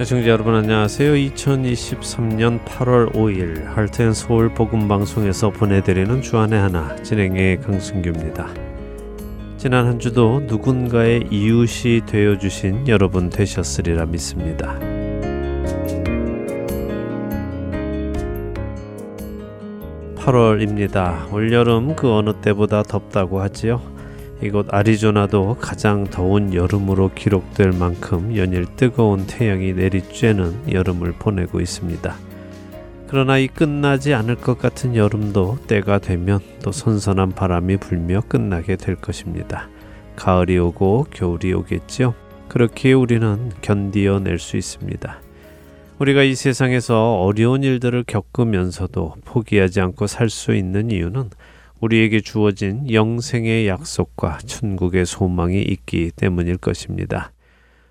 애청자 여러분 안녕하세요. 2023년 8월 5일 할텐 서울 복음 방송에서 보내드리는 주안의 하나 진행의 강승규입니다. 지난 한 주도 누군가의 이웃이 되어 주신 여러분 되셨으리라 믿습니다. (8월입니다) 올여름 그 어느 때보다 덥다고 하지요 이곳 아리조나도 가장 더운 여름으로 기록될 만큼 연일 뜨거운 태양이 내리쬐는 여름을 보내고 있습니다. 그러나 이 끝나지 않을 것 같은 여름도 때가 되면 또 선선한 바람이 불며 끝나게 될 것입니다. 가을이 오고 겨울이 오겠지요. 그렇게 우리는 견디어 낼 수 있습니다. 우리가 이 세상에서 어려운 일들을 겪으면서도 포기하지 않고 살 수 있는 이유는 우리에게 주어진 영생의 약속과 천국의 소망이 있기 때문일 것입니다.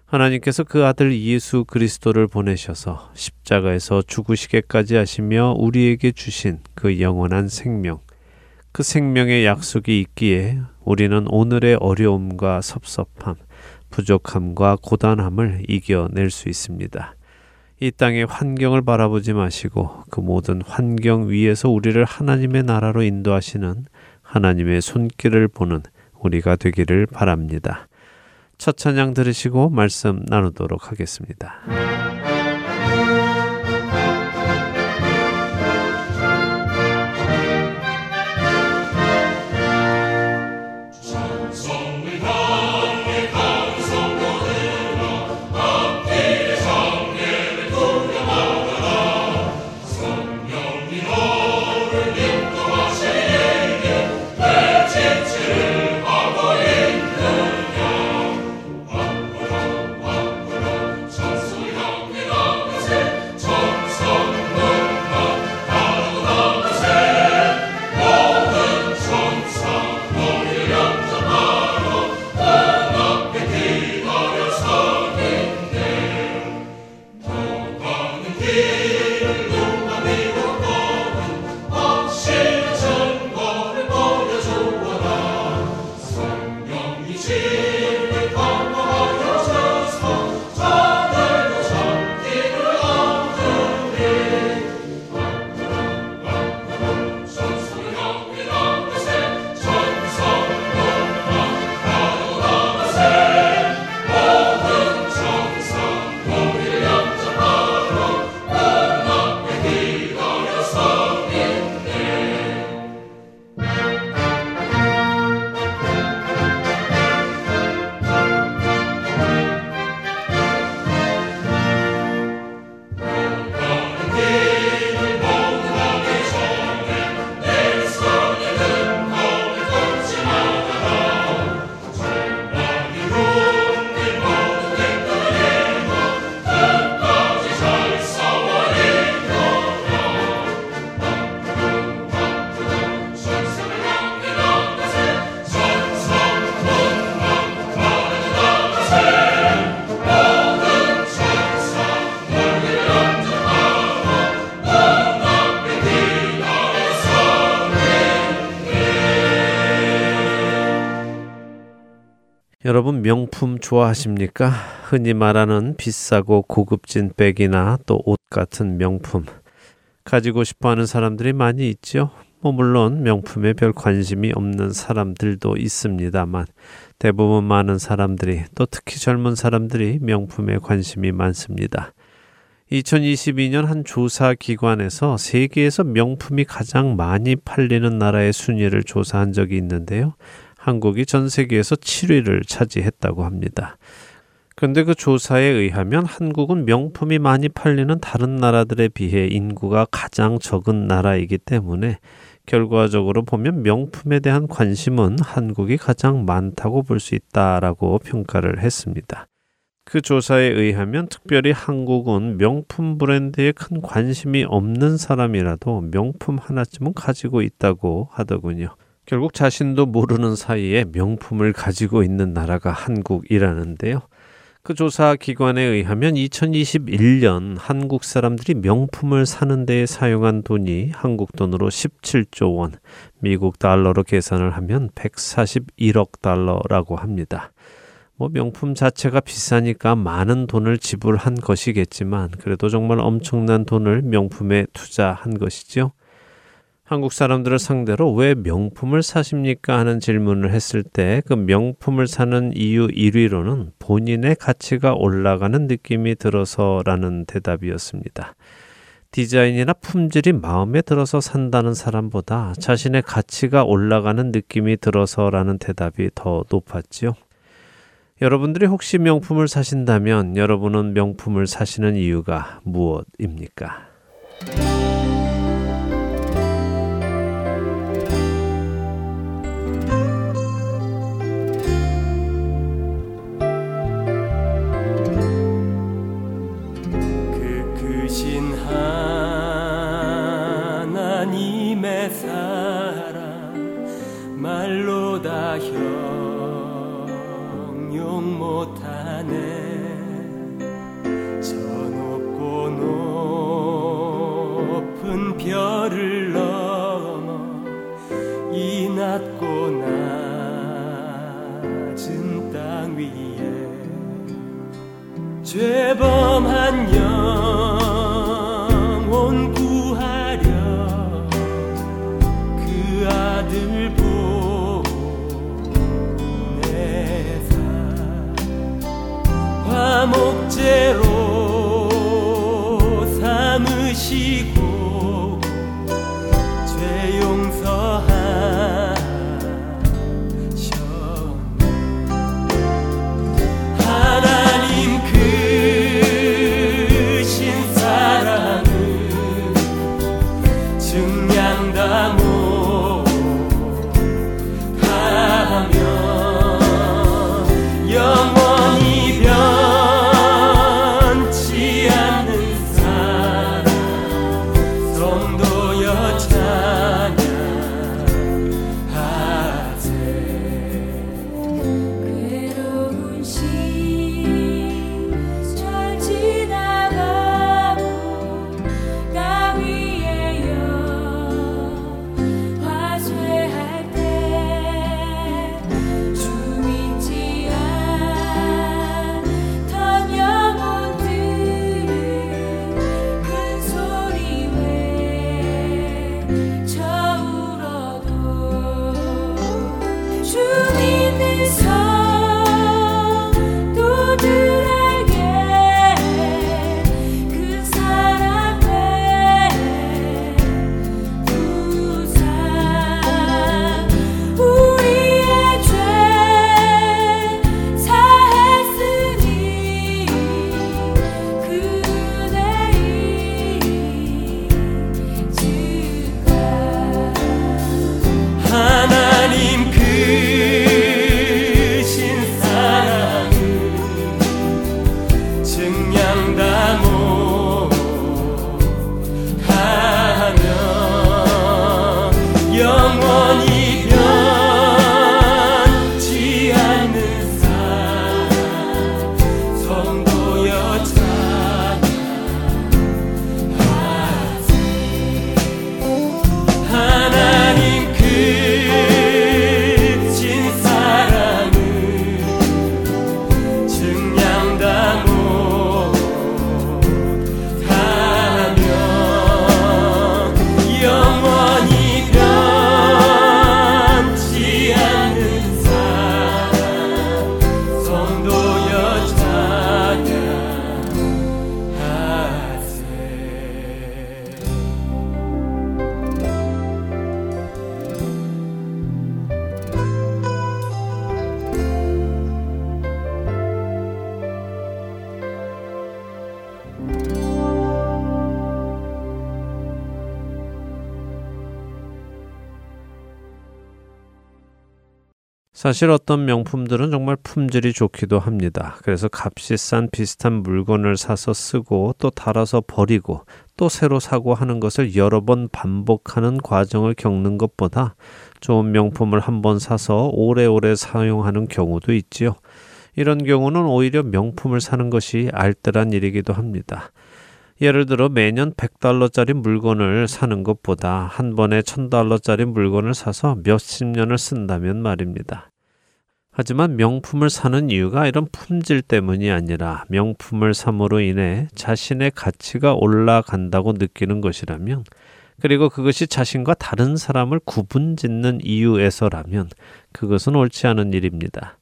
하나님께서 그 아들 예수 그리스도를 보내셔서 십자가에서 죽으시게까지 하시며 우리에게 주신 그 영원한 생명, 그 생명의 약속이 있기에 우리는 오늘의 어려움과 섭섭함, 부족함과 고단함을 이겨낼 수 있습니다. 이 땅의 환경을 바라보지 마시고 그 모든 환경 위에서 우리를 하나님의 나라로 인도하시는 하나님의 손길을 보는 우리가 되기를 바랍니다. 첫 찬양 들으시고 말씀 나누도록 하겠습니다. 여러분 명품 좋아하십니까? 흔히 말하는 비싸고 고급진 백이나 또 옷 같은 명품 가지고 싶어 하는 사람들이 많이 있죠. 뭐 물론 명품에 별 관심이 없는 사람들도 있습니다만 대부분 많은 사람들이 또 특히 젊은 사람들이 명품에 관심이 많습니다. 2022년 한 조사 기관에서 세계에서 명품이 가장 많이 팔리는 나라의 순위를 조사한 적이 있는데요. 한국이 전 세계에서 7위를 차지했다고 합니다. 그런데 그 조사에 의하면 한국은 명품이 많이 팔리는 다른 나라들에 비해 인구가 가장 적은 나라이기 때문에 결과적으로 보면 명품에 대한 관심은 한국이 가장 많다고 볼 수 있다라고 평가를 했습니다. 그 조사에 의하면 특별히 한국은 명품 브랜드에 큰 관심이 없는 사람이라도 명품 하나쯤은 가지고 있다고 하더군요. 결국 자신도 모르는 사이에 명품을 가지고 있는 나라가 한국이라는데요. 그 조사 기관에 의하면 2021년 한국 사람들이 명품을 사는 데에 사용한 돈이 한국 돈으로 17조 원, 미국 달러로 계산을 하면 141억 달러라고 합니다. 뭐 명품 자체가 비싸니까 많은 돈을 지불한 것이겠지만 그래도 정말 엄청난 돈을 명품에 투자한 것이죠. 한국 사람들을 상대로 왜 명품을 사십니까? 하는 질문을 했을 때 그 명품을 사는 이유 1위로는 본인의 가치가 올라가는 느낌이 들어서라는 대답이었습니다. 디자인이나 품질이 마음에 들어서 산다는 사람보다 자신의 가치가 올라가는 느낌이 들어서라는 대답이 더 높았지요. 여러분들이 혹시 명품을 사신다면 여러분은 명품을 사시는 이유가 무엇입니까? 죄범한 영혼 구하려 그 아들 보내사 화목제로 사실 어떤 명품들은 정말 품질이 좋기도 합니다. 그래서 값이 싼 비슷한 물건을 사서 쓰고 또 달아서 버리고 또 새로 사고 하는 것을 여러 번 반복하는 과정을 겪는 것보다 좋은 명품을 한 번 사서 오래오래 사용하는 경우도 있지요. 이런 경우는 오히려 명품을 사는 것이 알뜰한 일이기도 합니다. 예를 들어 매년 100달러짜리 물건을 사는 것보다 한 번에 1000달러짜리 물건을 사서 몇십 년을 쓴다면 말입니다. 하지만 명품을 사는 이유가 이런 품질 때문이 아니라 명품을 삼으로 인해 자신의 가치가 올라간다고 느끼는 것이라면 그리고 그것이 자신과 다른 사람을 구분 짓는 이유에서라면 그것은 옳지 않은 일입니다.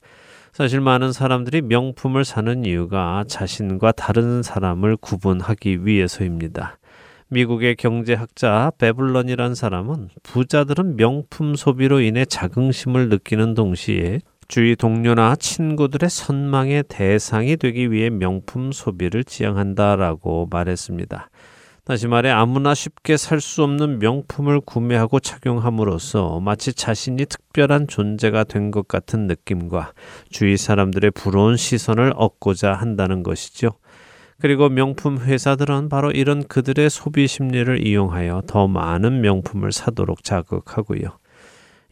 사실 많은 사람들이 명품을 사는 이유가 자신과 다른 사람을 구분하기 위해서입니다. 미국의 경제학자 베블런이란 사람은 부자들은 명품 소비로 인해 자긍심을 느끼는 동시에 주위 동료나 친구들의 선망의 대상이 되기 위해 명품 소비를 지향한다라고 말했습니다. 다시 말해 아무나 쉽게 살 수 없는 명품을 구매하고 착용함으로써 마치 자신이 특별한 존재가 된 것 같은 느낌과 주위 사람들의 부러운 시선을 얻고자 한다는 것이죠. 그리고 명품 회사들은 바로 이런 그들의 소비 심리를 이용하여 더 많은 명품을 사도록 자극하고요.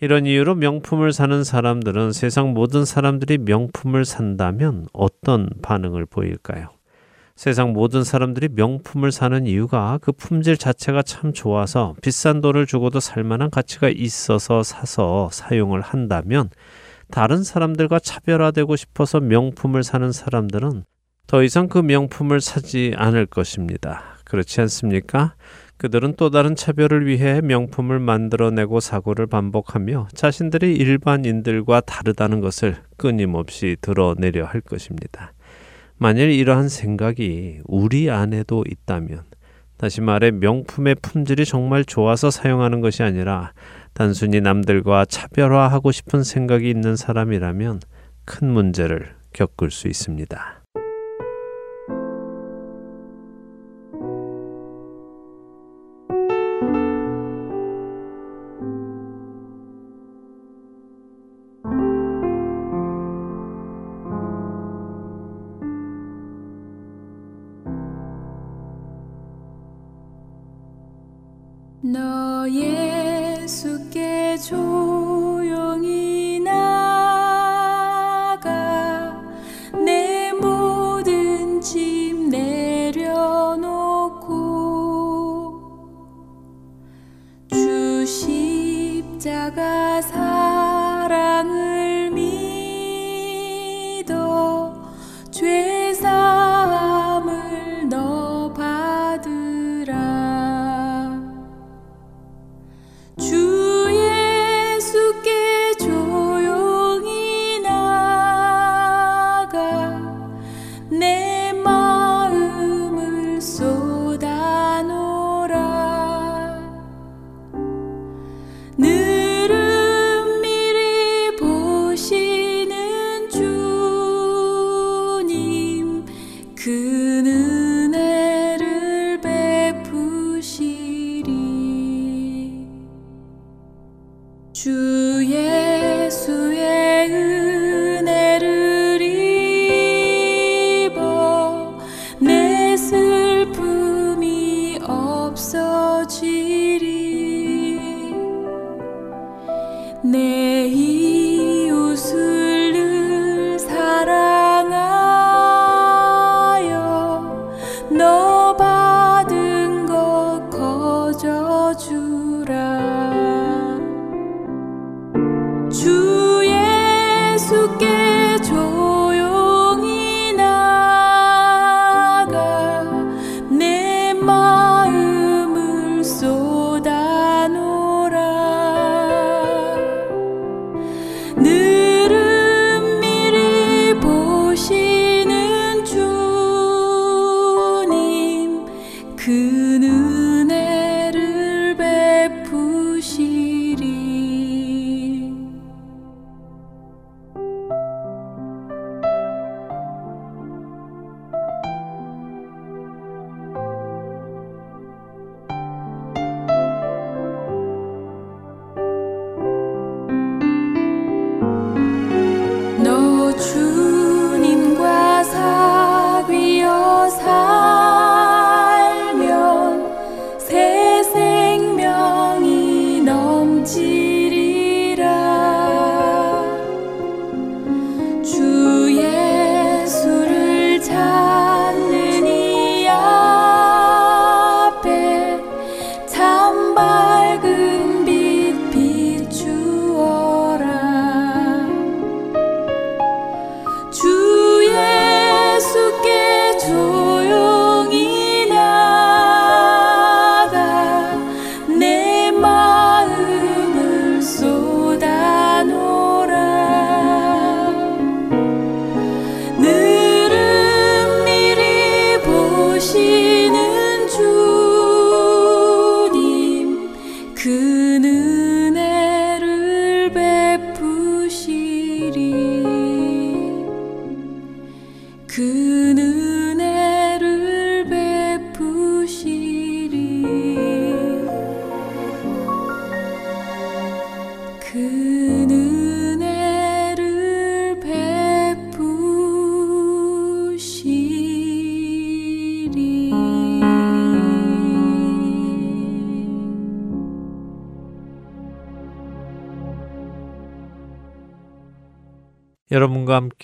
이런 이유로 명품을 사는 사람들은 세상 모든 사람들이 명품을 산다면 어떤 반응을 보일까요? 세상 모든 사람들이 명품을 사는 이유가 그 품질 자체가 참 좋아서 비싼 돈을 주고도 살만한 가치가 있어서 사서 사용을 한다면 다른 사람들과 차별화되고 싶어서 명품을 사는 사람들은 더 이상 그 명품을 사지 않을 것입니다. 그렇지 않습니까? 그들은 또 다른 차별을 위해 명품을 만들어내고 사고를 반복하며 자신들이 일반인들과 다르다는 것을 끊임없이 드러내려 할 것입니다. 만일 이러한 생각이 우리 안에도 있다면, 다시 말해 명품의 품질이 정말 좋아서 사용하는 것이 아니라 단순히 남들과 차별화하고 싶은 생각이 있는 사람이라면 큰 문제를 겪을 수 있습니다. Yes.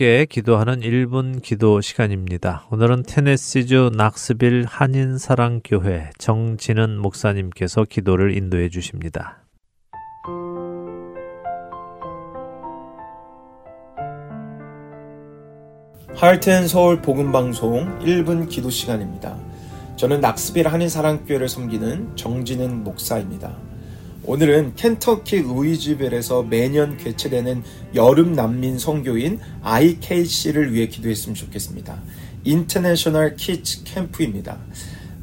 함께 기도하는 1분 기도 시간입니다. 오늘은 테네시주 낙스빌 한인사랑교회 정진은 목사님께서 기도를 인도해 주십니다. 하트앤 서울 복음방송 1분 기도 시간입니다. 저는 낙스빌 한인사랑교회를 섬기는 정진은 목사입니다. 오늘은 켄터키 루이즈벨에서 매년 개최되는 여름 난민 선교인 IKC를 위해 기도했으면 좋겠습니다. International Kids Camp입니다.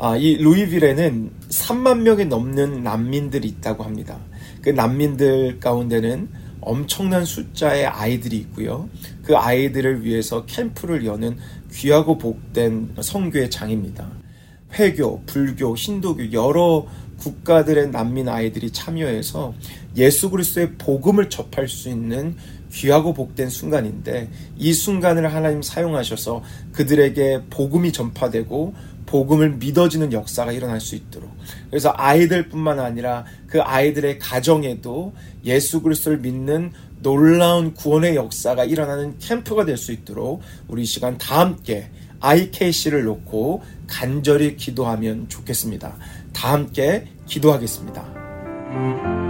아, 이 루이빌에는 3만 명이 넘는 난민들이 있다고 합니다. 그 난민들 가운데는 엄청난 숫자의 아이들이 있고요. 그 아이들을 위해서 캠프를 여는 귀하고 복된 선교의 장입니다. 회교, 불교, 힌두교 여러 국가들의 난민 아이들이 참여해서 예수 그리스도의 복음을 접할 수 있는 귀하고 복된 순간인데 이 순간을 하나님 사용하셔서 그들에게 복음이 전파되고 복음을 믿어지는 역사가 일어날 수 있도록 그래서 아이들뿐만 아니라 그 아이들의 가정에도 예수 그리스도를 믿는 놀라운 구원의 역사가 일어나는 캠프가 될 수 있도록 우리 시간 다 함께 IKC를 놓고 간절히 기도하면 좋겠습니다. 다 함께 기도하겠습니다.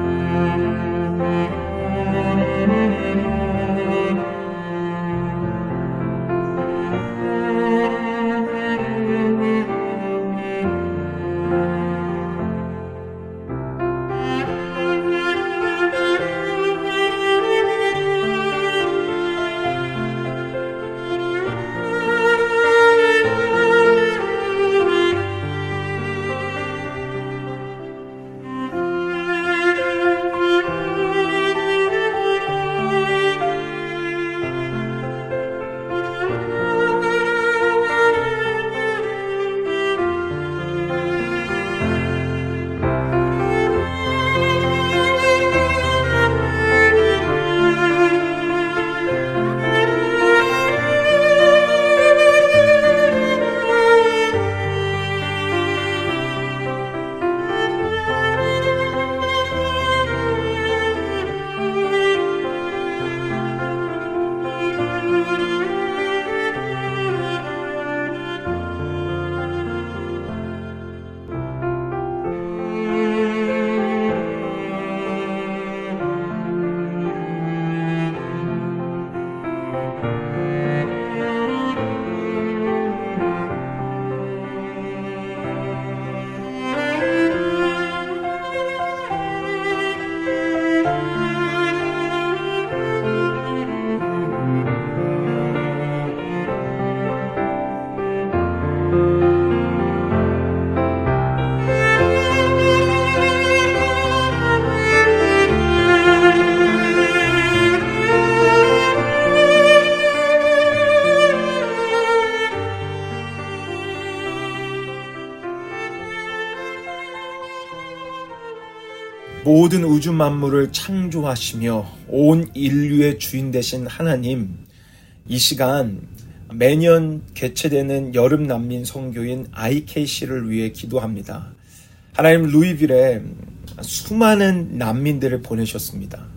우주 만물을 창조하시며 온 인류의 주인 되신 하나님, 이 시간 매년 개최되는 여름 난민 선교인 IKC를 위해 기도합니다. 하나님 루이빌에 수많은 난민들을 보내셨습니다.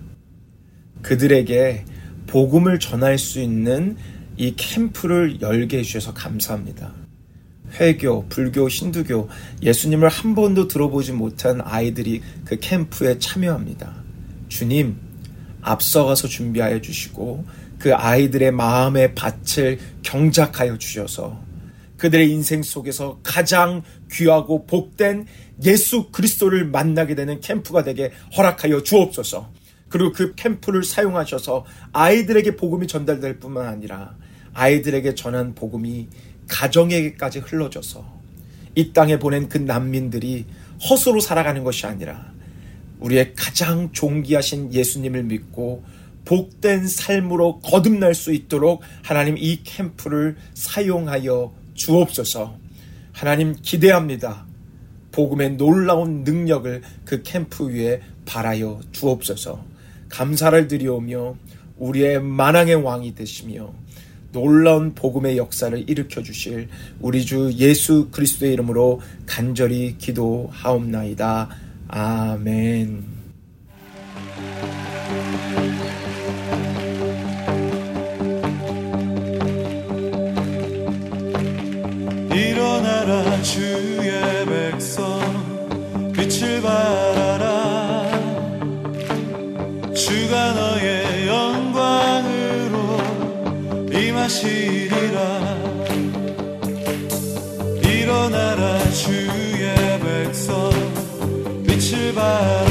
그들에게 복음을 전할 수 있는 이 캠프를 열게 해주셔서 감사합니다. 회교, 불교, 힌두교, 예수님을 한 번도 들어보지 못한 아이들이 그 캠프에 참여합니다. 주님, 앞서가서 준비하여 주시고 그 아이들의 마음의 밭을 경작하여 주셔서 그들의 인생 속에서 가장 귀하고 복된 예수 그리스도를 만나게 되는 캠프가 되게 허락하여 주옵소서. 그리고 그 캠프를 사용하셔서 아이들에게 복음이 전달될 뿐만 아니라 아이들에게 전한 복음이 가정에게까지 흘러져서 이 땅에 보낸 그 난민들이 허수로 살아가는 것이 아니라 우리의 가장 존귀하신 예수님을 믿고 복된 삶으로 거듭날 수 있도록 하나님 이 캠프를 사용하여 주옵소서. 하나님 기대합니다. 복음의 놀라운 능력을 그 캠프 위에 발하여 주옵소서. 감사를 드리오며 우리의 만왕의 왕이 되시며 놀라운 복음의 역사를 일으켜 주실 우리 주 예수 그리스도의 이름으로 간절히 기도하옵나이다. 아멘. 일어나라 주 사실이라 일어나라 주의 백성 빛을 발하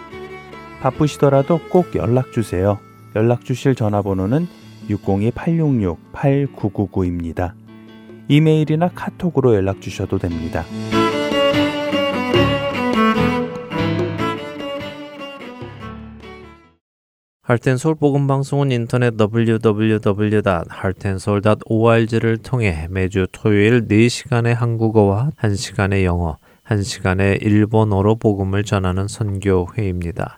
바쁘시더라도 꼭 연락 주세요. 연락 주실 전화번호는 602-866-8999입니다. 이메일이나 카톡으로 연락 주셔도 됩니다. 할텐 서울 복음 방송은 인터넷 www.hartenseoul.org를 통해 매주 토요일 4시간의 한국어와 1시간의 영어, 1시간의 일본어로 복음을 전하는 선교 회입니다.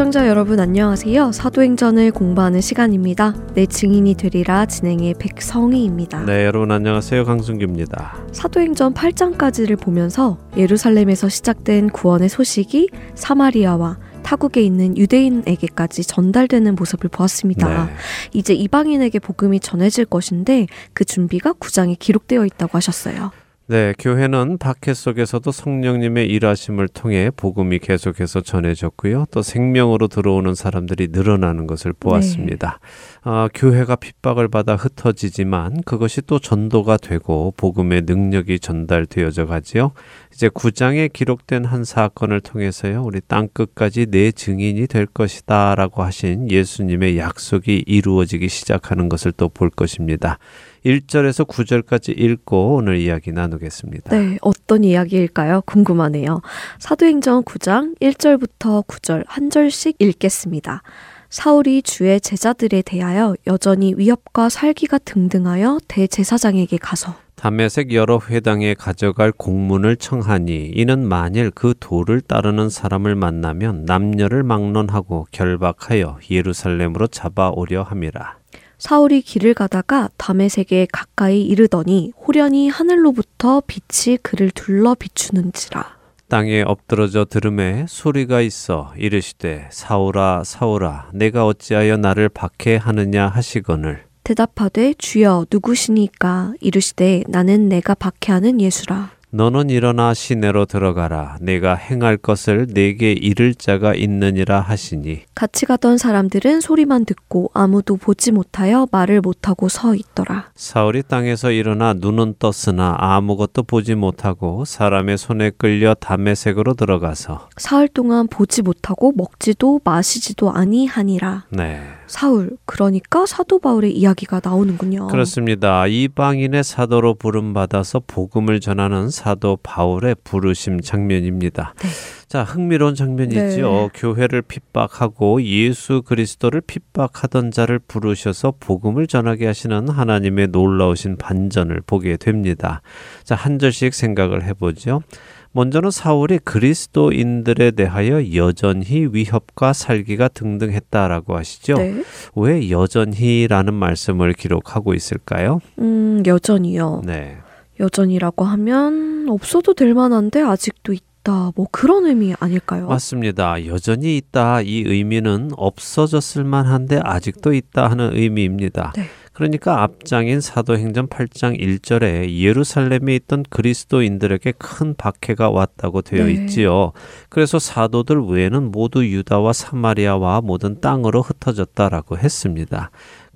애청자 여러분 안녕하세요. 사도행전을 공부하는 시간입니다. 내 증인이 되리라 진행의 백성희입니다. 네, 여러분 안녕하세요. 강승규입니다. 사도행전 8장까지를 보면서 예루살렘에서 시작된 구원의 소식이 사마리아와 타국에 있는 유대인에게까지 전달되는 모습을 보았습니다. 네. 이제 이방인에게 복음이 전해질 것인데 그 준비가 구장에 기록되어 있다고 하셨어요. 네, 교회는 박해 속에서도 성령님의 일하심을 통해 복음이 계속해서 전해졌고요. 또 생명으로 들어오는 사람들이 늘어나는 것을 보았습니다. 아, 교회가 핍박을 받아 흩어지지만 그것이 또 전도가 되고 복음의 능력이 전달되어져 가지요. 이제 구장에 기록된 한 사건을 통해서요. 우리 땅 끝까지 내 증인이 될 것이다라고 하신 예수님의 약속이 이루어지기 시작하는 것을 또 볼 것입니다. 1절에서 9절까지 읽고 오늘 이야기 나누겠습니다. 네, 어떤 이야기일까요? 궁금하네요. 사도행전 9장 1절부터 9절 한 절씩 읽겠습니다. 사울이 주의 제자들에 대하여 여전히 위협과 살기가 등등하여 대제사장에게 가서 담에색 여러 회당에 가져갈 공문을 청하니 이는 만일 그 도를 따르는 사람을 만나면 남녀를 막론하고 결박하여 예루살렘으로 잡아오려 함이라. 사울이 길을 가다가 담에색에 가까이 이르더니 호련히 하늘로부터 빛이 그를 둘러 비추는지라. 땅에 엎드러져 들음에 소리가 있어 이르시되 사울아 사울아 내가 어찌하여 나를 박해하느냐 하시거늘 대답하되 주여 누구시니까 이르시되 나는 내가 박해하는 예수라. 너는 일어나 시내로 들어가라 내가 행할 것을 내게 이를 자가 있느니라 하시니 같이 가던 사람들은 소리만 듣고 아무도 보지 못하여 말을 못하고 서 있더라. 사울이 땅에서 일어나 눈은 떴으나 아무것도 보지 못하고 사람의 손에 끌려 담에색으로 들어가서 사흘 동안 보지 못하고 먹지도 마시지도 아니하니라. 네 사울, 그러니까 사도 바울의 이야기가 나오는군요. 그렇습니다. 이방인의 사도로 부름 받아서 복음을 전하는 사도 바울의 부르심 장면입니다. 네. 자, 흥미로운 장면이죠. 네. 교회를 핍박하고 예수 그리스도를 핍박하던 자를 부르셔서 복음을 전하게 하시는 하나님의 놀라우신 반전을 보게 됩니다. 자, 한 절씩 생각을 해보죠. 먼저는 사울이 그리스도인들에 대하여 여전히 위협과 살기가 등등했다라고 하시죠. 네. 왜 여전히라는 말씀을 기록하고 있을까요? 음, 여전히요. 네. 여전이라고 하면 없어도 될 만한데 아직도 있다. 뭐 그런 의미 아닐까요? 맞습니다. 여전히 있다. 이 의미는 없어졌을 만한데 아직도 있다 하는 의미입니다. 네. 그러니까 앞장인 사도행전 8장 1절에 예루살렘에 있던 그리스도인들에게 큰 박해가 왔다고 되어 네. 있지요. 그래서 사도들 외에는 모두 유다와 사마리아와 모든 땅으로 흩어졌다라고 했습니다.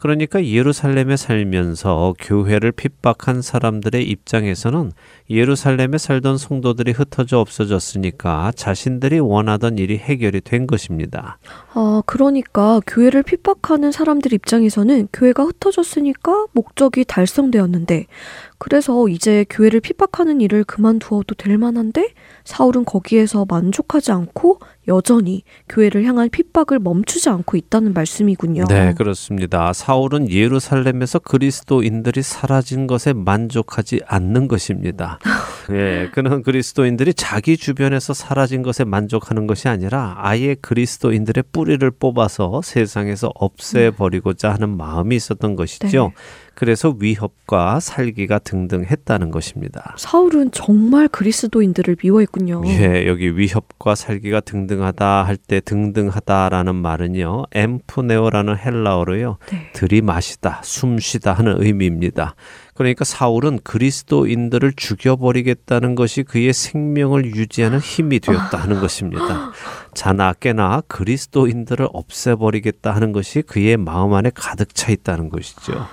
그러니까 예루살렘에 살면서 교회를 핍박한 사람들의 입장에서는 예루살렘에 살던 성도들이 흩어져 없어졌으니까 자신들이 원하던 일이 해결이 된 것입니다. 아, 그러니까 교회를 핍박하는 사람들 입장에서는 교회가 흩어졌으니까 목적이 달성되었는데 그래서 이제 교회를 핍박하는 일을 그만두어도 될 만한데 사울은 거기에서 만족하지 않고 여전히 교회를 향한 핍박을 멈추지 않고 있다는 말씀이군요. 네, 그렇습니다. 사울은 예루살렘에서 그리스도인들이 사라진 것에 만족하지 않는 것입니다. 예, 그는 그리스도인들이 자기 주변에서 사라진 것에 만족하는 것이 아니라 아예 그리스도인들의 뿌리를 뽑아서 세상에서 없애버리고자 하는 마음이 있었던 것이죠. 네. 그래서 위협과 살기가 등등 했다는 것입니다. 사울은 정말 그리스도인들을 미워했군요. 예, 여기 위협과 살기가 등등하다 할 때 등등하다라는 말은요, 엠프네오라는 헬라어로요, 네. 들이마시다, 숨쉬다 하는 의미입니다. 그러니까 사울은 그리스도인들을 죽여버리겠다는 것이 그의 생명을 유지하는 힘이 되었다 하는 것입니다. 자나 깨나 그리스도인들을 없애버리겠다 하는 것이 그의 마음 안에 가득 차 있다는 것이죠.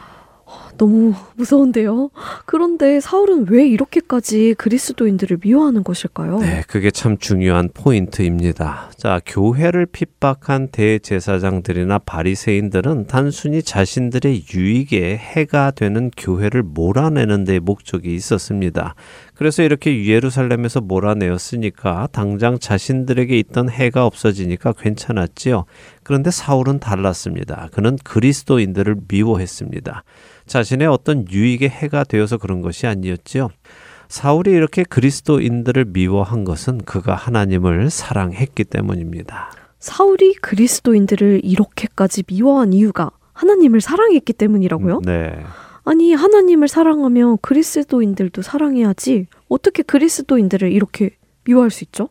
너무 무서운데요. 그런데 사울은 왜 이렇게까지 그리스도인들을 미워하는 것일까요? 네, 그게 참 중요한 포인트입니다. 자, 교회를 핍박한 대제사장들이나 바리새인들은 단순히 자신들의 유익에 해가 되는 교회를 몰아내는 데 목적이 있었습니다. 그래서 이렇게 예루살렘에서 몰아내었으니까 당장 자신들에게 있던 해가 없어지니까 괜찮았지요. 그런데 사울은 달랐습니다. 그는 그리스도인들을 미워했습니다. 자신의 어떤 유익에 해가 되어서 그런 것이 아니었지요. 사울이 이렇게 그리스도인들을 미워한 것은 그가 하나님을 사랑했기 때문입니다. 사울이 그리스도인들을 이렇게까지 미워한 이유가 하나님을 사랑했기 때문이라고요? 네. 아니, 하나님을 사랑하면 그리스도인들도 사랑해야지. 어떻게 그리스도인들을 이렇게 미워할 수 있죠?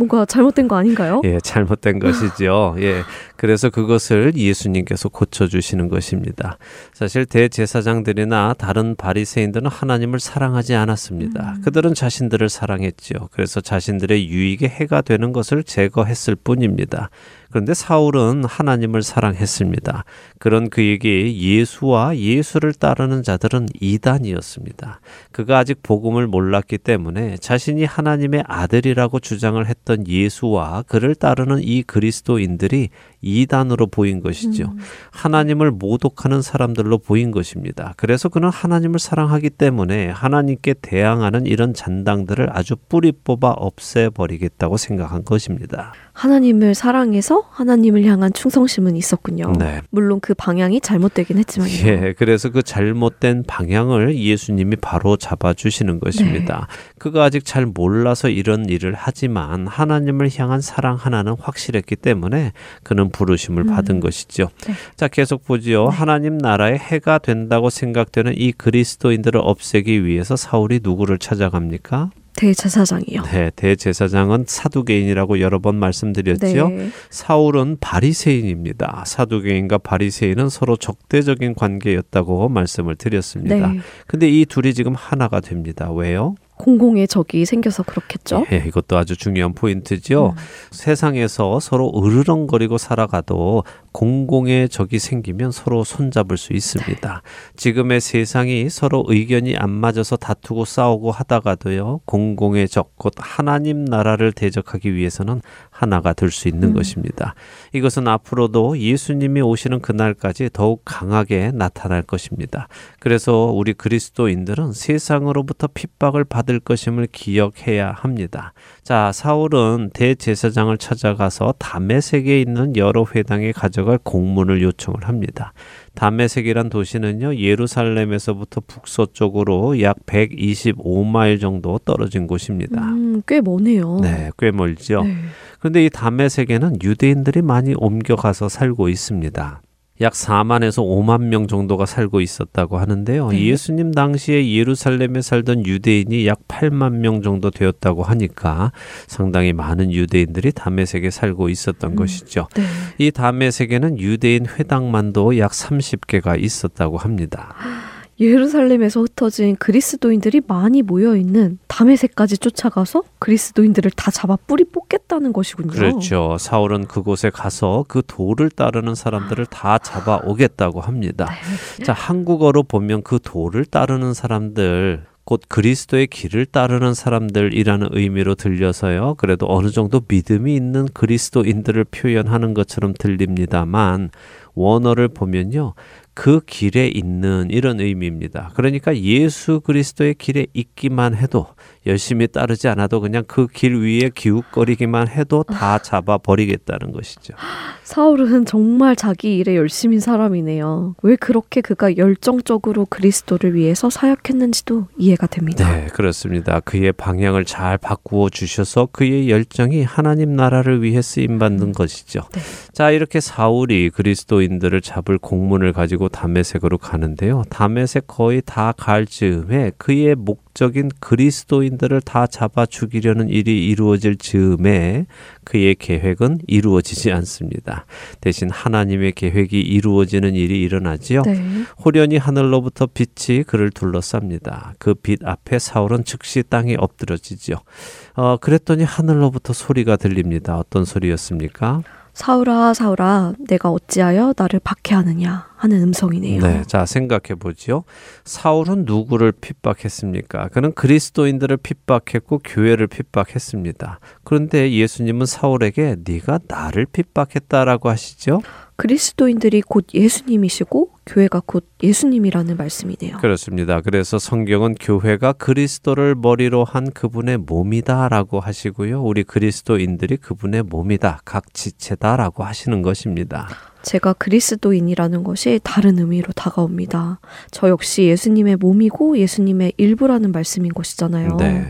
뭔가 잘못된 거 아닌가요? 예, 잘못된 것이죠. 예. 그래서 그것을 예수님께서 고쳐 주시는 것입니다. 사실 대제사장들이나 다른 바리새인들은 하나님을 사랑하지 않았습니다. 그들은 자신들을 사랑했지요. 그래서 자신들의 유익에 해가 되는 것을 제거했을 뿐입니다. 그런데 사울은 하나님을 사랑했습니다. 그런 그에게 예수와 예수를 따르는 자들은 이단이었습니다. 그가 아직 복음을 몰랐기 때문에 자신이 하나님의 아들이라고 주장을 했던 예수와 그를 따르는 이 그리스도인들이 이단으로 보인 것이죠. 하나님을 모독하는 사람들로 보인 것입니다. 그래서 그는 하나님을 사랑하기 때문에 하나님께 대항하는 이런 잔당들을 아주 뿌리 뽑아 없애버리겠다고 생각한 것입니다. 하나님을 사랑해서 하나님을 향한 충성심은 있었군요. 네. 물론 그 방향이 잘못되긴 했지만요. 예, 그래서 그 잘못된 방향을 예수님이 바로 잡아주시는 것입니다. 그가 아직 잘 몰라서 이런 일을 하지만 하나님을 향한 사랑 하나는 확실했기 때문에 그는 부르심을 받은 것이죠. 네. 자, 계속 보지요. 하나님 나라의 해가 된다고 생각되는 이 그리스도인들을 없애기 위해서 사울이 누구를 찾아갑니까? 대제사장이요. 네, 대제사장은 사두개인이라고 여러 번 말씀드렸지요. 네. 사울은 바리새인입니다. 사두개인과 바리새인은 서로 적대적인 관계였다고 말씀을 드렸습니다. 네. 근데 이 둘이 지금 하나가 됩니다. 왜요? 공공의 적이 생겨서 그렇겠죠. 예, 이것도 아주 중요한 포인트죠. 세상에서 서로 으르렁거리고 살아가도 공공의 적이 생기면 서로 손잡을 수 있습니다. 지금의 세상이 서로 의견이 안 맞아서 다투고 싸우고 하다가도요, 공공의 적, 곧 하나님 나라를 대적하기 위해서는 하나가 될 수 있는 것입니다. 이것은 앞으로도 예수님이 오시는 그날까지 더욱 강하게 나타날 것입니다. 그래서 우리 그리스도인들은 세상으로부터 핍박을 받을 받을 것임을 기억해야 합니다. 자, 사울은 대제사장을 찾아가서 다메섹에 있는 여러 회당에 가져갈 공문을 요청을 합니다. 다메섹이란 도시는요, 예루살렘에서부터 북서쪽으로 약 125마일 정도 떨어진 곳입니다. 음, 꽤 머네요. 네, 꽤 멀죠. 네. 그런데 이 다메섹에는 유대인들이 많이 옮겨가서 살고 있습니다. 약 4만에서 5만 명 정도가 살고 있었다고 하는데요. 네. 예수님 당시에 예루살렘에 살던 유대인이 약 8만 명 정도 되었다고 하니까 상당히 많은 유대인들이 다메섹에 살고 있었던 음. 것이죠. 네. 이 다메섹에는 유대인 회당만도 약 30개가 있었다고 합니다. 예루살렘에서 흩어진 그리스도인들이 많이 모여 있는 다메섹까지 쫓아가서 그리스도인들을 다 잡아 뿌리 뽑겠다는 것이군요. 그렇죠. 사울은 그곳에 가서 그 돌을 따르는 사람들을 다 잡아 오겠다고 합니다. 네. 자, 한국어로 보면 그 돌을 따르는 사람들 곧 그리스도의 길을 따르는 사람들이라는 의미로 들려서요. 그래도 어느 정도 믿음이 있는 그리스도인들을 표현하는 것처럼 들립니다만 원어를 보면요. 그 길에 있는 이런 의미입니다. 그러니까 예수 그리스도의 길에 있기만 해도 열심히 따르지 않아도 그냥 그 길 위에 기웃거리기만 해도 다 잡아 버리겠다는 것이죠. 사울은 정말 자기 일에 열심인 사람이네요. 왜 그렇게 그가 열정적으로 그리스도를 위해서 사역했는지도 이해가 됩니다. 네, 그렇습니다. 그의 방향을 잘 바꾸어 주셔서 그의 열정이 하나님 나라를 위해 쓰임 받는 것이죠. 네. 자, 이렇게 사울이 그리스도인들을 잡을 공문을 가지고 다메섹으로 가는데요. 다메섹 거의 다 갈 즈음에 그의 목적인 그리스도인들을 다 잡아 죽이려는 일이 이루어질 즈음에 그의 계획은 이루어지지 않습니다. 대신 하나님의 계획이 이루어지는 일이 일어나지요. 네. 호련히 하늘로부터 빛이 그를 둘러쌉니다. 그 빛 앞에 사울은 즉시 땅에 엎드러지죠. 어, 그랬더니 하늘로부터 소리가 들립니다. 어떤 소리였습니까? 사울아 사울아 내가 어찌하여 나를 박해하느냐 하는 음성이네요. 네, 자 생각해 보지요. 사울은 누구를 핍박했습니까? 그는 그리스도인들을 핍박했고 교회를 핍박했습니다. 그런데 예수님은 사울에게 네가 나를 핍박했다라고 하시죠. 그리스도인들이 곧 예수님이시고 교회가 곧 예수님이라는 말씀이네요. 그렇습니다. 그래서 성경은 교회가 그리스도를 머리로 한 그분의 몸이다라고 하시고요. 우리 그리스도인들이 그분의 몸이다. 각 지체다라고 하시는 것입니다. 제가 그리스도인이라는 것이 다른 의미로 다가옵니다. 저 역시 예수님의 몸이고 예수님의 일부라는 말씀인 것이잖아요. 네.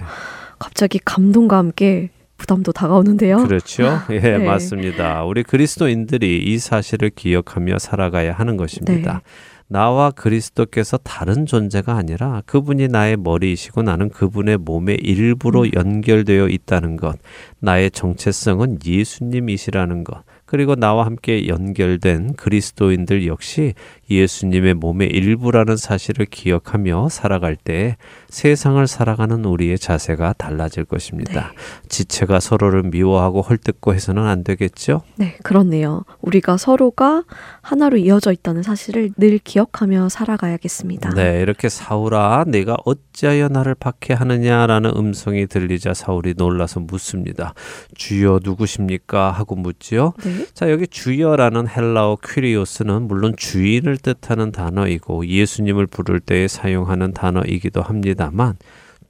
갑자기 감동과 함께 부담도 다가오는데요. 그렇죠. 예, 네. 맞습니다. 우리 그리스도인들이 이 사실을 기억하며 살아가야 하는 것입니다. 네. 나와 그리스도께서 다른 존재가 아니라 그분이 나의 머리이시고 나는 그분의 몸의 일부로 음. 연결되어 있다는 것. 나의 정체성은 예수님이시라는 것. 그리고 나와 함께 연결된 그리스도인들 역시 예수님의 몸의 일부라는 사실을 기억하며 살아갈 때 세상을 살아가는 우리의 자세가 달라질 것입니다. 지체가 서로를 미워하고 헐뜯고 해서는 안 되겠죠? 네, 그렇네요. 우리가 서로가 하나로 이어져 있다는 사실을 늘 기억하며 살아가야겠습니다. 네, 이렇게 사울아, 내가 어찌하여 나를 박해하느냐라는 음성이 들리자 사울이 놀라서 묻습니다. 주여 누구십니까? 하고 묻지요. 네. 자, 여기 주여라는 헬라어 퀴리오스는 물론 주인을 뜻하는 단어이고 예수님을 부를 때에 사용하는 단어이기도 합니다 만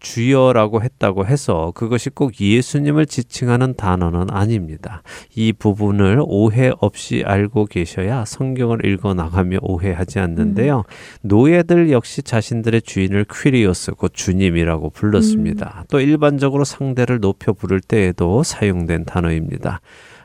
주여라고 했다고 해서 그것이 꼭 예수님을 지칭하는 단어는 아닙니다. 이 부분을 오해 없이 알고 계셔야 성경을 읽어 나가며 오해하지 않는데요. 노예들 역시 자신들의 주인을 퀴리오스 곧 주님이라고 불렀습니다. 또 일반적으로 상대를 높여 부를 때에도 사용된 단어입니다.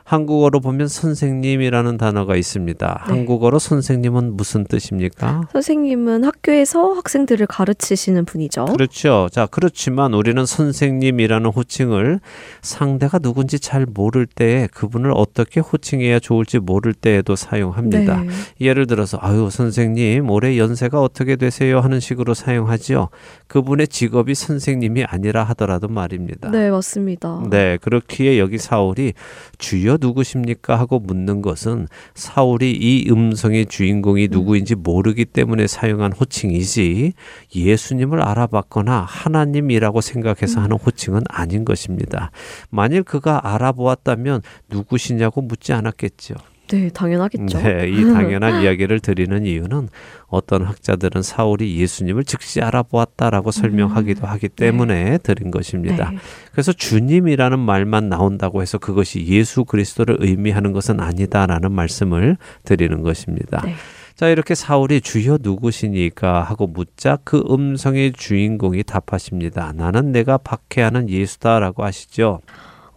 한국어로 보면 선생님이라는 단어가 있습니다. 네. 한국어로 선생님은 무슨 뜻입니까? 선생님은 학교에서 학생들을 가르치시는 분이죠. 그렇죠. 자, 그렇지만 우리는 선생님이라는 호칭을 상대가 누군지 잘 모를 때에 그분을 어떻게 호칭해야 좋을지 모를 때에도 사용합니다. 네. 예를 들어서 아유 선생님 올해 연세가 어떻게 되세요 하는 식으로 사용하지요. 그분의 직업이 선생님이 아니라 하더라도 말입니다. 네, 맞습니다. 네, 그렇기에 여기 사울이 주여 누구십니까 하고 묻는 것은 사울이 이 음성의 주인공이 누구인지 모르기 때문에 사용한 호칭이지 예수님을 알아봤거나 하나님이라고 생각해서 하는 호칭은 아닌 것입니다. 만일 그가 알아보았다면 누구시냐고 묻지 않았겠죠. 네, 당연하겠죠. 네, 이 당연한 이야기를 드리는 이유는 어떤 학자들은 사울이 예수님을 즉시 알아보았다라고 설명하기도 하기 때문에 드린 것입니다. 네. 그래서 주님이라는 말만 나온다고 해서 그것이 예수 그리스도를 의미하는 것은 아니다라는 말씀을 드리는 것입니다. 네. 자, 이렇게 사울이 주여 누구시니까 하고 묻자 그 음성의 주인공이 답하십니다. 나는 내가 박해하는 예수다라고 하시죠.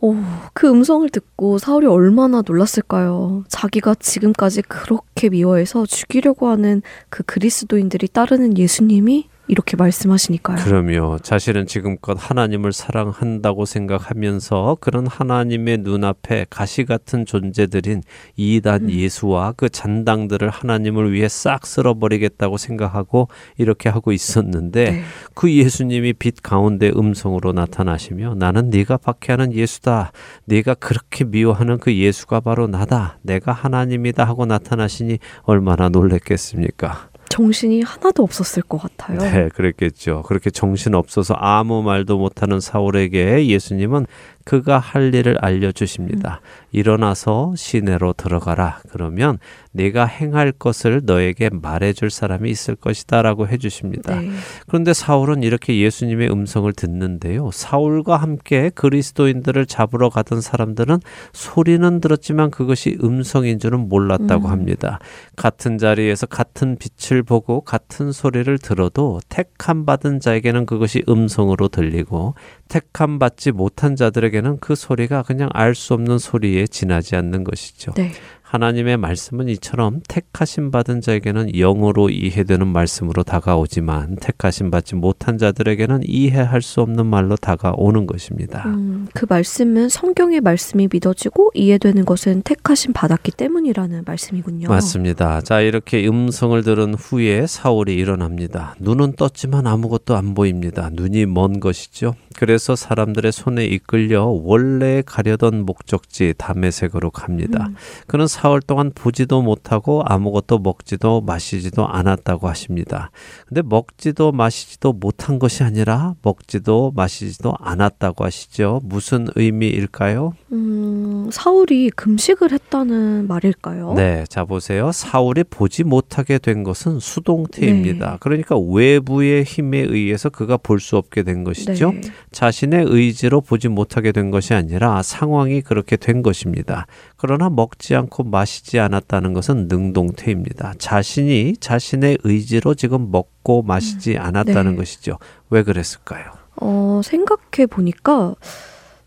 오, 그 음성을 듣고 사울이 얼마나 놀랐을까요? 자기가 지금까지 그렇게 미워해서 죽이려고 하는 그 그리스도인들이 따르는 예수님이 이렇게 말씀하시니까요. 그러며 자신은 지금껏 하나님을 사랑한다고 생각하면서 그런 하나님의 눈앞에 가시 같은 존재들인 이단 음. 예수와 그 잔당들을 하나님을 위해 싹 쓸어버리겠다고 생각하고 이렇게 하고 있었는데 네. 그 예수님이 빛 가운데 음성으로 나타나시며 나는 네가 박해하는 예수다. 네가 그렇게 미워하는 그 예수가 바로 나다. 내가 하나님이다 하고 나타나시니 얼마나 놀랬겠습니까? 정신이 하나도 없었을 것 같아요. 네, 그랬겠죠. 그렇게 정신 없어서 아무 말도 못하는 사울에게 예수님은 그가 할 일을 알려주십니다. 일어나서 시내로 들어가라. 그러면 네가 행할 것을 너에게 말해줄 사람이 있을 것이다라고 해주십니다. 네. 그런데 사울은 이렇게 예수님의 음성을 듣는데요. 사울과 함께 그리스도인들을 잡으러 가던 사람들은 소리는 들었지만 그것이 음성인 줄은 몰랐다고 음. 합니다. 같은 자리에서 같은 빛을 보고 같은 소리를 들어도 택함 받은 자에게는 그것이 음성으로 들리고 택함 받지 못한 자들에게는 그 소리가 그냥 알 수 없는 소리에 지나지 않는 것이죠. 네. 하나님의 말씀은 이처럼 택하심 받은 자에게는 영으로 이해되는 말씀으로 다가오지만 택하심 받지 못한 자들에게는 이해할 수 없는 말로 다가오는 것입니다. 음, 그 말씀은 성경의 말씀이 믿어지고 이해되는 것은 택하심 받았기 때문이라는 말씀이군요. 맞습니다. 자, 이렇게 음성을 들은 후에 사울이 일어납니다. 눈은 떴지만 아무것도 안 보입니다. 눈이 먼 것이죠. 그래서 사람들의 손에 이끌려 원래 가려던 목적지 다메색으로 갑니다. 음. 그는 사흘 동안 보지도 못하고 아무것도 먹지도 마시지도 않았다고 하십니다. 근데 먹지도 마시지도 못한 것이 아니라 먹지도 마시지도 않았다고 하시죠. 무슨 의미일까요? 음, 사울이 금식을 했다는 말일까요? 네, 자 보세요. 사울이 보지 못하게 된 것은 수동태입니다. 네. 그러니까 외부의 힘에 의해서 그가 볼 수 없게 된 것이죠. 네. 자신의 의지로 보지 못하게 된 것이 아니라 상황이 그렇게 된 것입니다. 그러나 먹지 않고 마시지 않았다는 것은 능동태입니다. 자신이 자신의 의지로 지금 먹고 마시지 않았다는 네. 것이죠. 왜 그랬을까요? 어, 생각해 보니까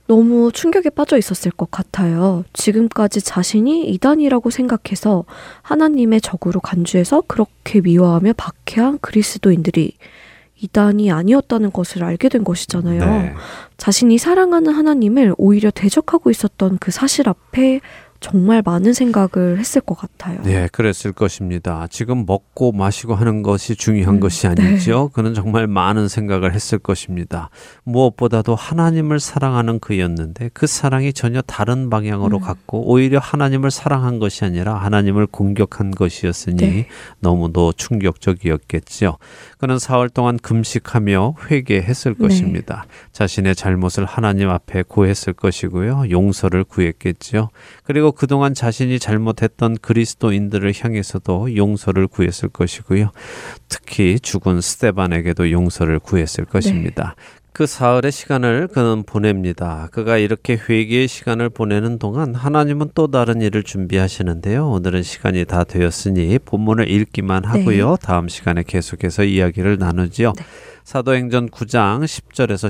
너무 충격에 빠져 있었을 것 같아요. 지금까지 자신이 이단이라고 생각해서 하나님의 적으로 간주해서 그렇게 미워하며 박해한 그리스도인들이 이단이 아니었다는 것을 알게 된 것이잖아요. 네. 자신이 사랑하는 하나님을 오히려 대적하고 있었던 그 사실 앞에 정말 많은 생각을 했을 것 같아요. 네, 그랬을 것입니다. 지금 먹고 마시고 하는 것이 중요한 음, 것이 아니죠. 그는 정말 많은 생각을 했을 것입니다. 무엇보다도 하나님을 사랑하는 그였는데 그 사랑이 전혀 다른 방향으로 음. 갔고 오히려 하나님을 사랑한 것이 아니라 하나님을 공격한 것이었으니 네. 너무도 충격적이었겠죠. 그는 사흘 동안 금식하며 회개했을 네. 것입니다. 자신의 잘못을 하나님 앞에 고했을 것이고요. 용서를 구했겠죠. 그리고 그동안 자신이 잘못했던 그리스도인들을 향해서도 용서를 구했을 것이고요. 특히 죽은 스테반에게도 용서를 구했을 것입니다. 그 사흘의 시간을 그는 보냅니다. 그가 이렇게 회개의 시간을 보내는 동안 하나님은 또 다른 일을 준비하시는데요. 오늘은 시간이 다 되었으니 본문을 읽기만 하고요. 다음 시간에 계속해서 이야기를 나누죠. 네. 사도행전 9장 10절에서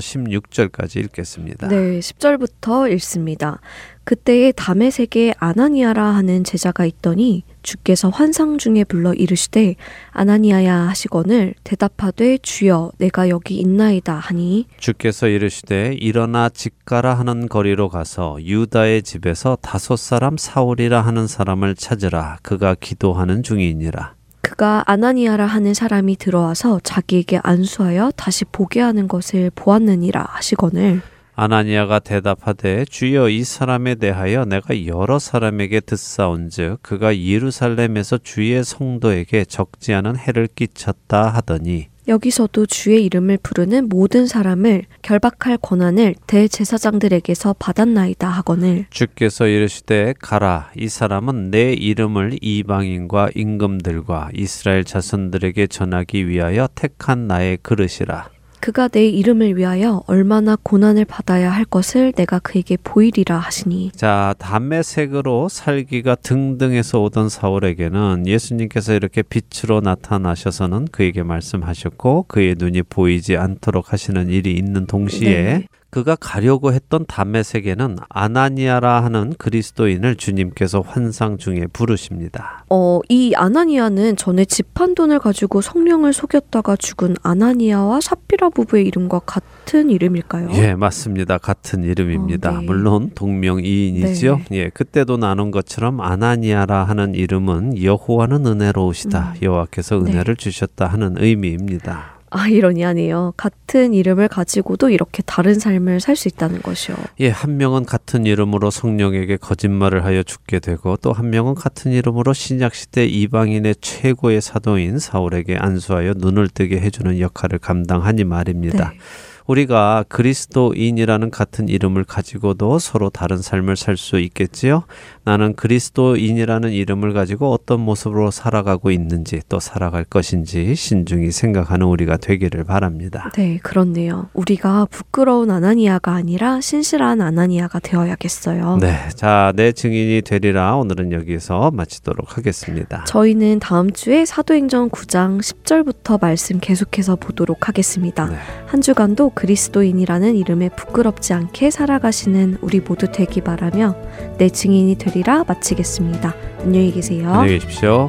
16절까지 읽겠습니다. 네, 10절부터 읽습니다. 그때에 담에색에 아나니아라 하는 제자가 있더니 주께서 환상 중에 불러 이르시되 아나니아야 하시거늘 대답하되 주여 내가 여기 있나이다 하니 주께서 이르시되 일어나 집가라 하는 거리로 가서 유다의 집에서 다섯 사람 사울이라 하는 사람을 찾으라 그가 기도하는 중이니라 그가 아나니아라 하는 사람이 들어와서 자기에게 안수하여 다시 보게 하는 것을 보았느니라 하시거늘. 아나니아가 대답하되 주여 이 사람에 대하여 내가 여러 사람에게 듣사온즉 그가 예루살렘에서 주의 성도에게 적지 않은 해를 끼쳤다 하더니 여기서도 주의 이름을 부르는 모든 사람을 결박할 권한을 대제사장들에게서 받았나이다 하거늘. 주께서 이르시되 가라 이 사람은 내 이름을 이방인과 임금들과 이스라엘 자손들에게 전하기 위하여 택한 나의 그릇이라 그가 내 이름을 위하여 얼마나 고난을 받아야 할 것을 내가 그에게 보이리라 하시니 자, 담의색으로 살기가 등등해서 오던 사울에게는 예수님께서 이렇게 빛으로 나타나셔서는 그에게 말씀하셨고 그의 눈이 보이지 않도록 하시는 일이 있는 동시에 네. 그가 가려고 했던 담의색에는 아나니아라 하는 그리스도인을 주님께서 환상 중에 부르십니다. 어, 이 아나니아는 전에 집한 돈을 가지고 성령을 속였다가 죽은 아나니아와 삽비라 부부의 이름과 같은 이름일까요? 예, 맞습니다. 같은 이름입니다. 어, 네. 물론 동명이인이지요. 예, 그때도 나눈 것처럼 아나니아라 하는 이름은 여호와는 은혜로우시다. 여호와께서 네. 은혜를 주셨다 하는 의미입니다. 아, 이러니하네요. 같은 이름을 가지고도 이렇게 다른 삶을 살 수 있다는 것이요. 예, 한 명은 같은 이름으로 성령에게 거짓말을 하여 죽게 되고 또 한 명은 같은 이름으로 신약 시대 이방인의 최고의 사도인 사울에게 안수하여 눈을 뜨게 해주는 역할을 감당하니 말입니다. 네. 우리가 그리스도인이라는 같은 이름을 가지고도 서로 다른 삶을 살 수 있겠지요. 나는 그리스도인이라는 이름을 가지고 어떤 모습으로 살아가고 있는지 또 살아갈 것인지 신중히 생각하는 우리가 되기를 바랍니다. 네, 그렇네요. 우리가 부끄러운 아나니아가 아니라 신실한 아나니아가 되어야겠어요. 네, 자, 내 증인이 되리라 오늘은 여기서 마치도록 하겠습니다. 저희는 다음 주에 사도행전 9장 10절부터 말씀 계속해서 보도록 하겠습니다. 네. 한 주간도 그리스도인이라는 이름에 부끄럽지 않게 살아가시는 우리 모두 되기 바라며 내 증인이 되리라 마치겠습니다. 안녕히 계세요. 안녕히 계십시오.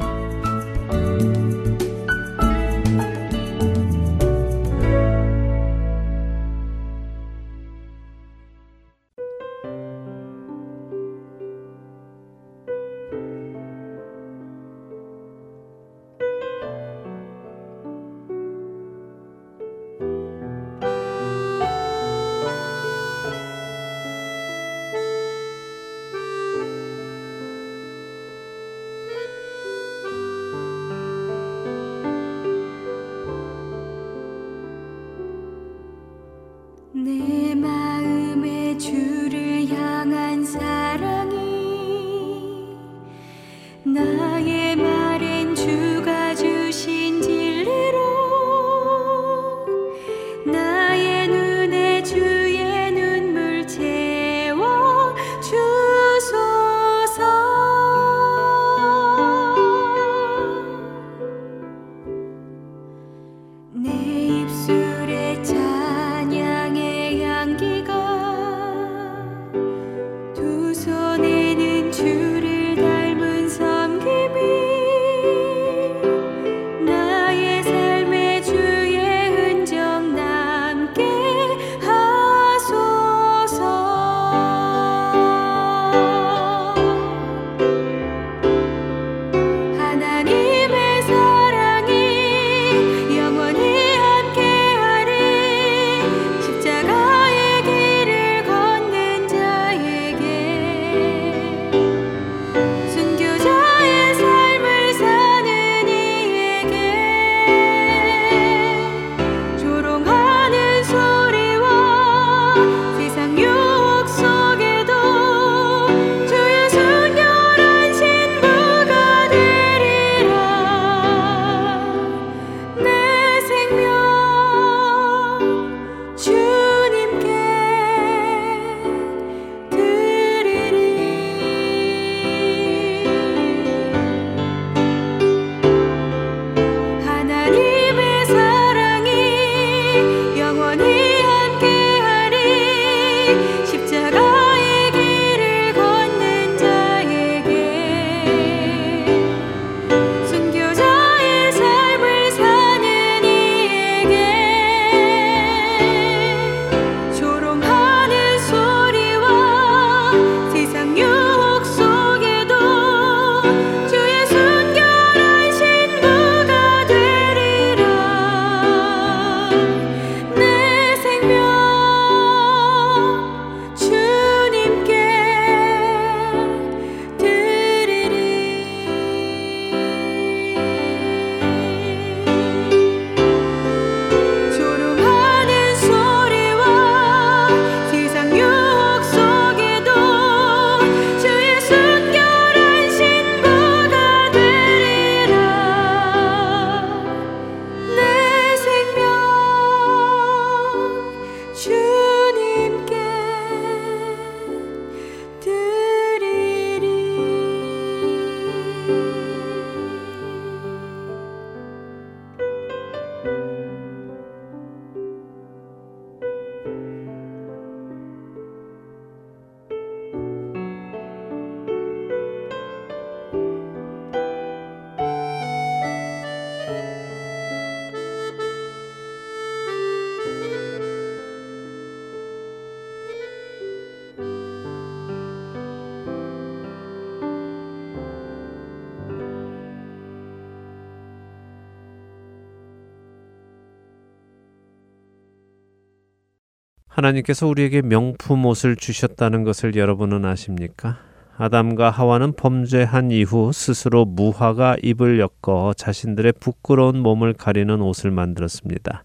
하나님께서 우리에게 명품 옷을 주셨다는 것을 여러분은 아십니까? 아담과 하와는 범죄한 이후 스스로 무화과 잎을 엮어 자신들의 부끄러운 몸을 가리는 옷을 만들었습니다.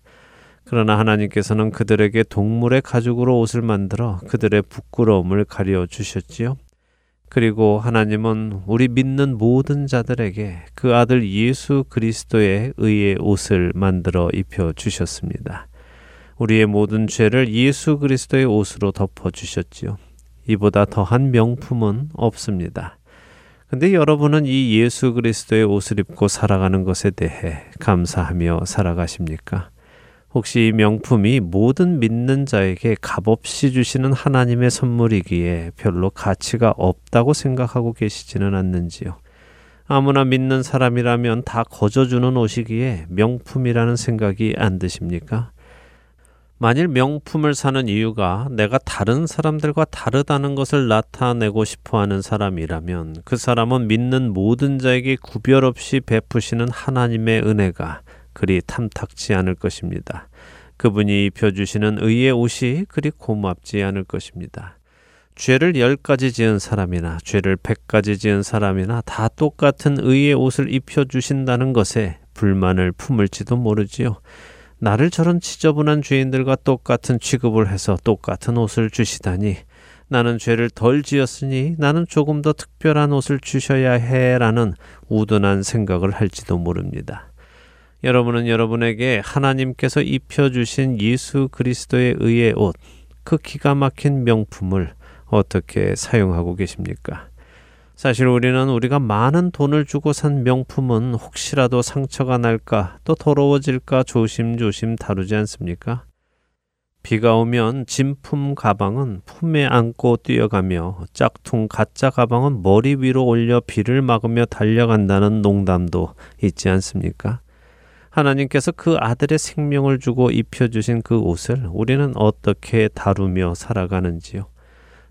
그러나 하나님께서는 그들에게 동물의 가죽으로 옷을 만들어 그들의 부끄러움을 가려 주셨지요. 그리고 하나님은 우리 믿는 모든 자들에게 그 아들 예수 그리스도의 의의 옷을 만들어 입혀 주셨습니다. 우리의 모든 죄를 예수 그리스도의 옷으로 덮어 주셨지요. 이보다 더한 명품은 없습니다. 근데 여러분은 이 예수 그리스도의 옷을 입고 살아가는 것에 대해 감사하며 살아가십니까? 혹시 이 명품이 모든 믿는 자에게 값없이 주시는 하나님의 선물이기에 별로 가치가 없다고 생각하고 계시지는 않는지요? 아무나 믿는 사람이라면 다 거저주는 옷이기에 명품이라는 생각이 안 드십니까? 만일 명품을 사는 이유가 내가 다른 사람들과 다르다는 것을 나타내고 싶어 하는 사람이라면 그 사람은 믿는 모든 자에게 구별 없이 베푸시는 하나님의 은혜가 그리 탐탁지 않을 것입니다. 그분이 입혀주시는 의의 옷이 그리 고맙지 않을 것입니다. 죄를 열 가지 지은 사람이나 죄를 백 가지 지은 사람이나 다 똑같은 의의 옷을 입혀주신다는 것에 불만을 품을지도 모르지요. 나를 저런 지저분한 죄인들과 똑같은 취급을 해서 똑같은 옷을 주시다니 나는 죄를 덜 지었으니 나는 조금 더 특별한 옷을 주셔야 해라는 우둔한 생각을 할지도 모릅니다. 여러분은 여러분에게 하나님께서 입혀주신 예수 그리스도의 의의 옷, 그 기가 막힌 명품을 어떻게 사용하고 계십니까? 사실 우리는 우리가 많은 돈을 주고 산 명품은 혹시라도 상처가 날까 또 더러워질까 조심조심 다루지 않습니까? 비가 오면 진품 가방은 품에 안고 뛰어가며 짝퉁 가짜 가방은 머리 위로 올려 비를 막으며 달려간다는 농담도 있지 않습니까? 하나님께서 그 아들의 생명을 주고 입혀주신 그 옷을 우리는 어떻게 다루며 살아가는지요.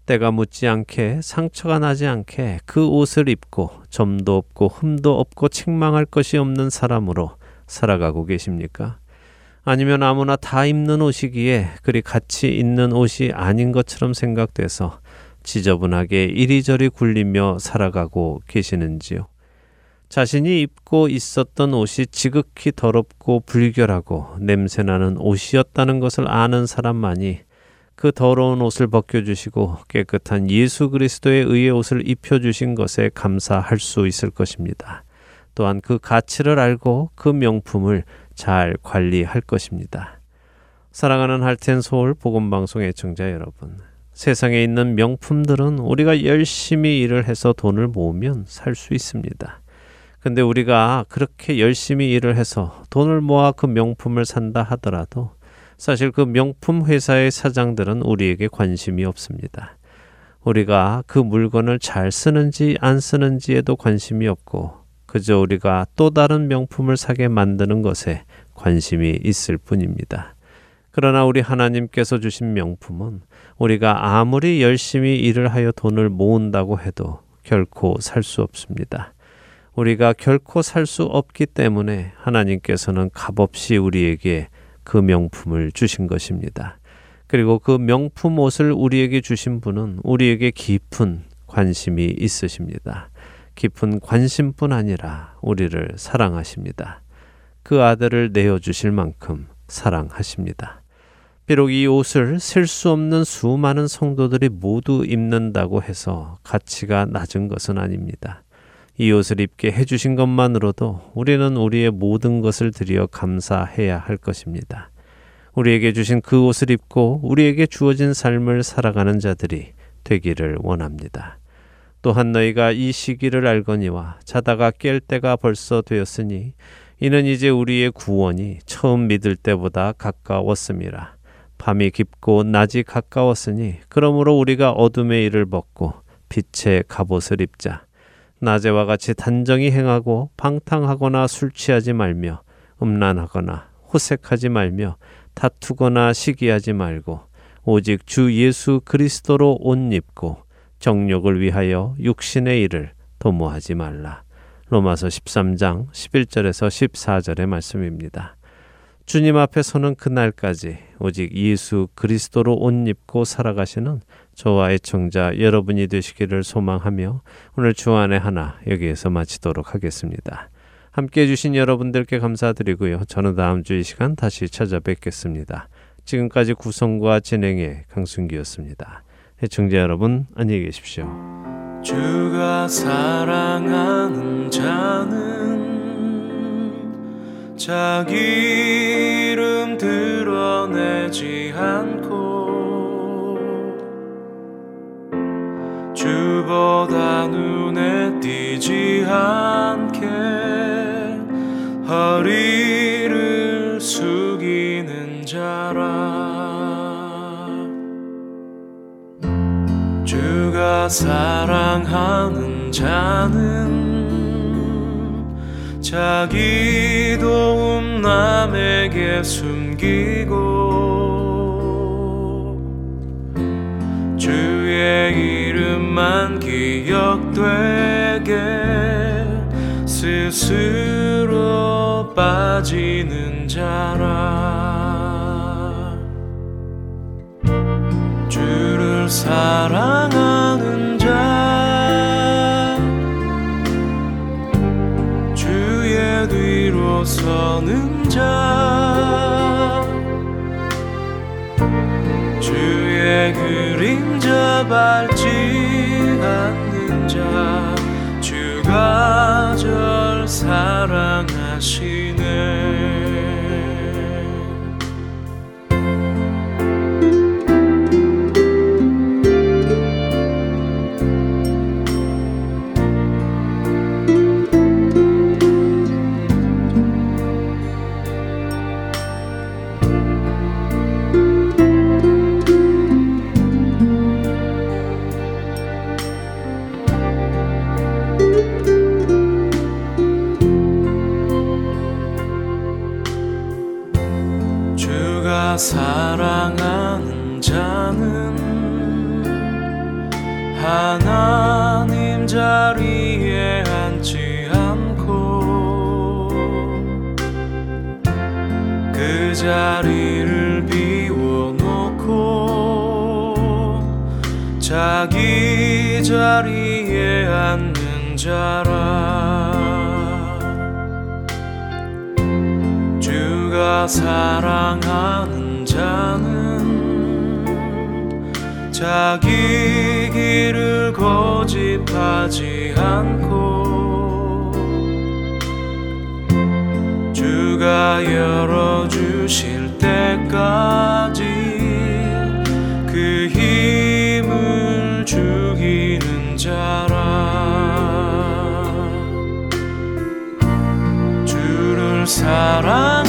때가 묻지 않게 상처가 나지 않게 그 옷을 입고 점도 없고 흠도 없고 책망할 것이 없는 사람으로 살아가고 계십니까? 아니면 아무나 다 입는 옷이기에 그리 가치 있는 옷이 아닌 것처럼 생각돼서 지저분하게 이리저리 굴리며 살아가고 계시는지요? 자신이 입고 있었던 옷이 지극히 더럽고 불결하고 냄새나는 옷이었다는 것을 아는 사람만이 그 더러운 옷을 벗겨주시고 깨끗한 예수 그리스도의 의의 옷을 입혀주신 것에 감사할 수 있을 것입니다. 또한 그 가치를 알고 그 명품을 잘 관리할 것입니다. 사랑하는 할텐 서울 복음방송 애청자 여러분. 세상에 있는 명품들은 우리가 열심히 일을 해서 돈을 모으면 살 수 있습니다. 근데 우리가 그렇게 열심히 일을 해서 돈을 모아 그 명품을 산다 하더라도 사실 그 명품 회사의 사장들은 우리에게 관심이 없습니다. 우리가 그 물건을 잘 쓰는지 안 쓰는지에도 관심이 없고 그저 우리가 또 다른 명품을 사게 만드는 것에 관심이 있을 뿐입니다. 그러나 우리 하나님께서 주신 명품은 우리가 아무리 열심히 일을 하여 돈을 모은다고 해도 결코 살 수 없습니다. 우리가 결코 살 수 없기 때문에 하나님께서는 값없이 우리에게 그 명품을 주신 것입니다. 그리고 그 명품 옷을 우리에게 주신 분은 우리에게 깊은 관심이 있으십니다. 깊은 관심뿐 아니라 우리를 사랑하십니다. 그 아들을 내어주실 만큼 사랑하십니다. 비록 이 옷을 셀 수 없는 수많은 성도들이 모두 입는다고 해서 가치가 낮은 것은 아닙니다. 이 옷을 입게 해주신 것만으로도 우리는 우리의 모든 것을 드려 감사해야 할 것입니다. 우리에게 주신 그 옷을 입고 우리에게 주어진 삶을 살아가는 자들이 되기를 원합니다. 또한 너희가 이 시기를 알거니와 자다가 깰 때가 벌써 되었으니 이는 이제 우리의 구원이 처음 믿을 때보다 가까웠음이라. 밤이 깊고 낮이 가까웠으니 그러므로 우리가 어둠의 일을 벗고 빛의 갑옷을 입자. 낮에와 같이 단정히 행하고 방탕하거나 술 취하지 말며 음란하거나 호색하지 말며 다투거나 시기하지 말고 오직 주 예수 그리스도로 옷 입고 정욕을 위하여 육신의 일을 도모하지 말라. 로마서 13장 11절에서 14절의 말씀입니다. 주님 앞에 서는 그날까지 오직 예수 그리스도로 옷 입고 살아가시는 저와 애청자 여러분이 되시기를 소망하며 오늘 주안의 하나 여기에서 마치도록 하겠습니다. 함께 해주신 여러분들께 감사드리고요. 저는 다음 주 이 시간 다시 찾아뵙겠습니다. 지금까지 구성과 진행의 강순기였습니다. 애청자 여러분 안녕히 계십시오. 주가 사랑하는 자는 자기 이름 드러내지 않고 주보다 눈에 띄지 않게 허리를 숙이는 자라. 주가 사랑하는 자는 자기 도움 남에게 숨기고 이름만 기억되게 스스로 빠지는 자라. 주를 사랑하는 자 주의 뒤로 서는 자 주의 그림자 밟지 않는 자 주가 절 사랑하 자기 자리에 앉는 자라. 주가 사랑하는 자는 자기 길을 고집하지 않고 주가 열어주실 때까지 사랑